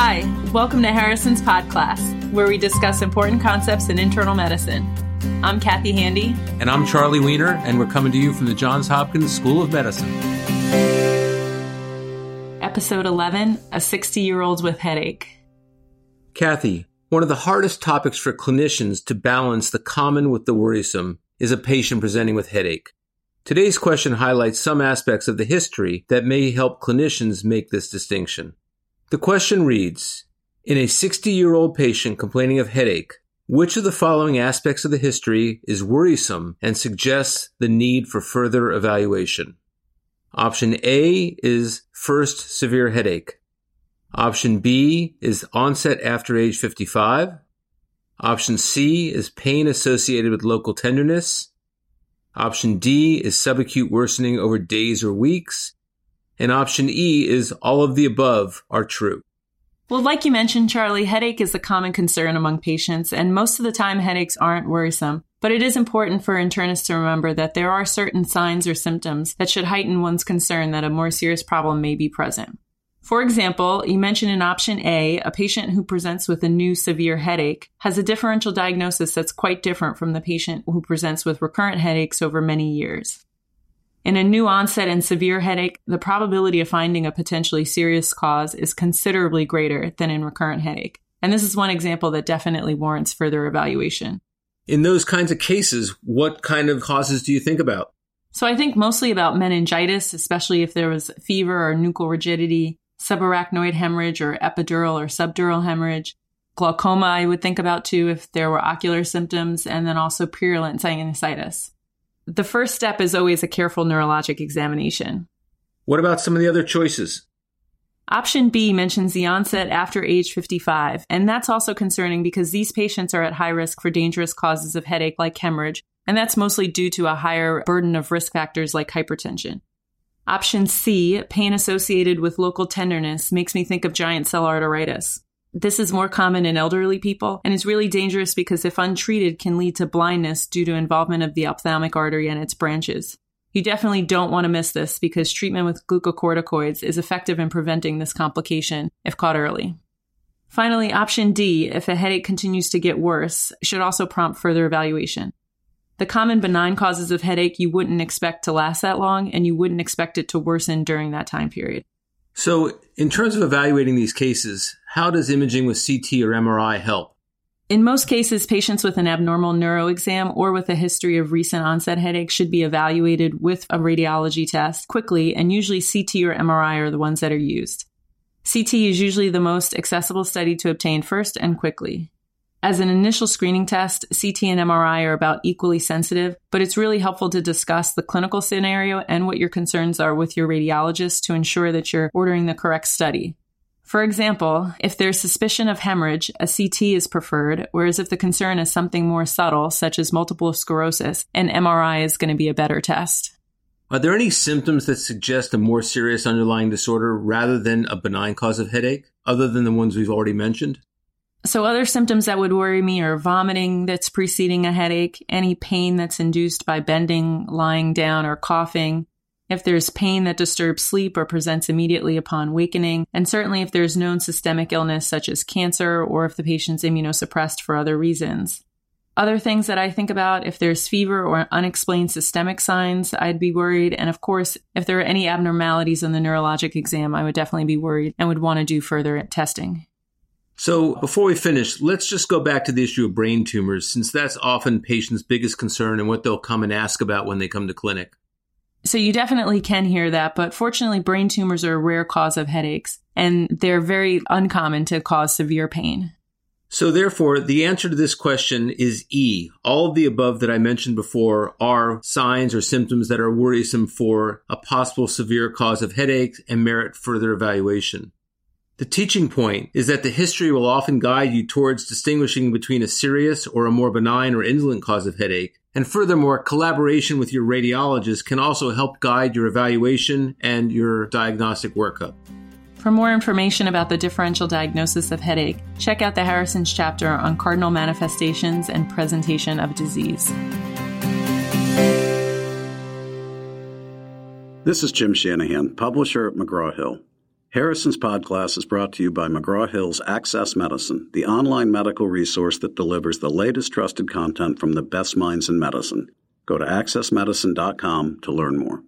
Hi, welcome to Harrison's Pod Class, where we discuss important concepts in internal medicine. I'm Kathy Handy. And I'm Charlie Wiener, and we're coming to you from the Johns Hopkins School of Medicine. Episode 11 A 60 Year Old with Headache. Kathy, one of the hardest topics for clinicians to balance the common with the worrisome is a patient presenting with headache. Today's question highlights some aspects of the history that may help clinicians make this distinction. The question reads In a 60 year old patient complaining of headache, which of the following aspects of the history is worrisome and suggests the need for further evaluation? Option A is first severe headache. Option B is onset after age 55. Option C is pain associated with local tenderness. Option D is subacute worsening over days or weeks. And option E is all of the above are true. Well, like you mentioned, Charlie, headache is a common concern among patients, and most of the time headaches aren't worrisome. But it is important for internists to remember that there are certain signs or symptoms that should heighten one's concern that a more serious problem may be present. For example, you mentioned in option A, a patient who presents with a new severe headache has a differential diagnosis that's quite different from the patient who presents with recurrent headaches over many years. In a new onset and severe headache, the probability of finding a potentially serious cause is considerably greater than in recurrent headache. And this is one example that definitely warrants further evaluation. In those kinds of cases, what kind of causes do you think about? So I think mostly about meningitis, especially if there was fever or nuchal rigidity, subarachnoid hemorrhage or epidural or subdural hemorrhage, glaucoma I would think about too if there were ocular symptoms, and then also purulent sinusitis the first step is always a careful neurologic examination. What about some of the other choices? Option B mentions the onset after age 55, and that's also concerning because these patients are at high risk for dangerous causes of headache like hemorrhage, and that's mostly due to a higher burden of risk factors like hypertension. Option C, pain associated with local tenderness, makes me think of giant cell arteritis. This is more common in elderly people and is really dangerous because if untreated can lead to blindness due to involvement of the ophthalmic artery and its branches. You definitely don't want to miss this because treatment with glucocorticoids is effective in preventing this complication if caught early. Finally, option D, if a headache continues to get worse, should also prompt further evaluation. The common benign causes of headache you wouldn't expect to last that long and you wouldn't expect it to worsen during that time period. So, in terms of evaluating these cases, how does imaging with CT or MRI help? In most cases, patients with an abnormal neuro exam or with a history of recent onset headache should be evaluated with a radiology test quickly, and usually CT or MRI are the ones that are used. CT is usually the most accessible study to obtain first and quickly. As an initial screening test, CT and MRI are about equally sensitive, but it's really helpful to discuss the clinical scenario and what your concerns are with your radiologist to ensure that you're ordering the correct study. For example, if there's suspicion of hemorrhage, a CT is preferred, whereas if the concern is something more subtle, such as multiple sclerosis, an MRI is going to be a better test. Are there any symptoms that suggest a more serious underlying disorder rather than a benign cause of headache, other than the ones we've already mentioned? So, other symptoms that would worry me are vomiting that's preceding a headache, any pain that's induced by bending, lying down, or coughing, if there's pain that disturbs sleep or presents immediately upon wakening, and certainly if there's known systemic illness such as cancer or if the patient's immunosuppressed for other reasons. Other things that I think about if there's fever or unexplained systemic signs, I'd be worried. And of course, if there are any abnormalities in the neurologic exam, I would definitely be worried and would want to do further testing. So, before we finish, let's just go back to the issue of brain tumors, since that's often patients' biggest concern and what they'll come and ask about when they come to clinic. So, you definitely can hear that, but fortunately, brain tumors are a rare cause of headaches, and they're very uncommon to cause severe pain. So, therefore, the answer to this question is E. All of the above that I mentioned before are signs or symptoms that are worrisome for a possible severe cause of headache and merit further evaluation. The teaching point is that the history will often guide you towards distinguishing between a serious or a more benign or indolent cause of headache. And furthermore, collaboration with your radiologist can also help guide your evaluation and your diagnostic workup. For more information about the differential diagnosis of headache, check out the Harrison's chapter on cardinal manifestations and presentation of disease. This is Jim Shanahan, publisher at McGraw Hill. Harrison's Podcast is brought to you by McGraw Hill's Access Medicine, the online medical resource that delivers the latest trusted content from the best minds in medicine. Go to accessmedicine.com to learn more.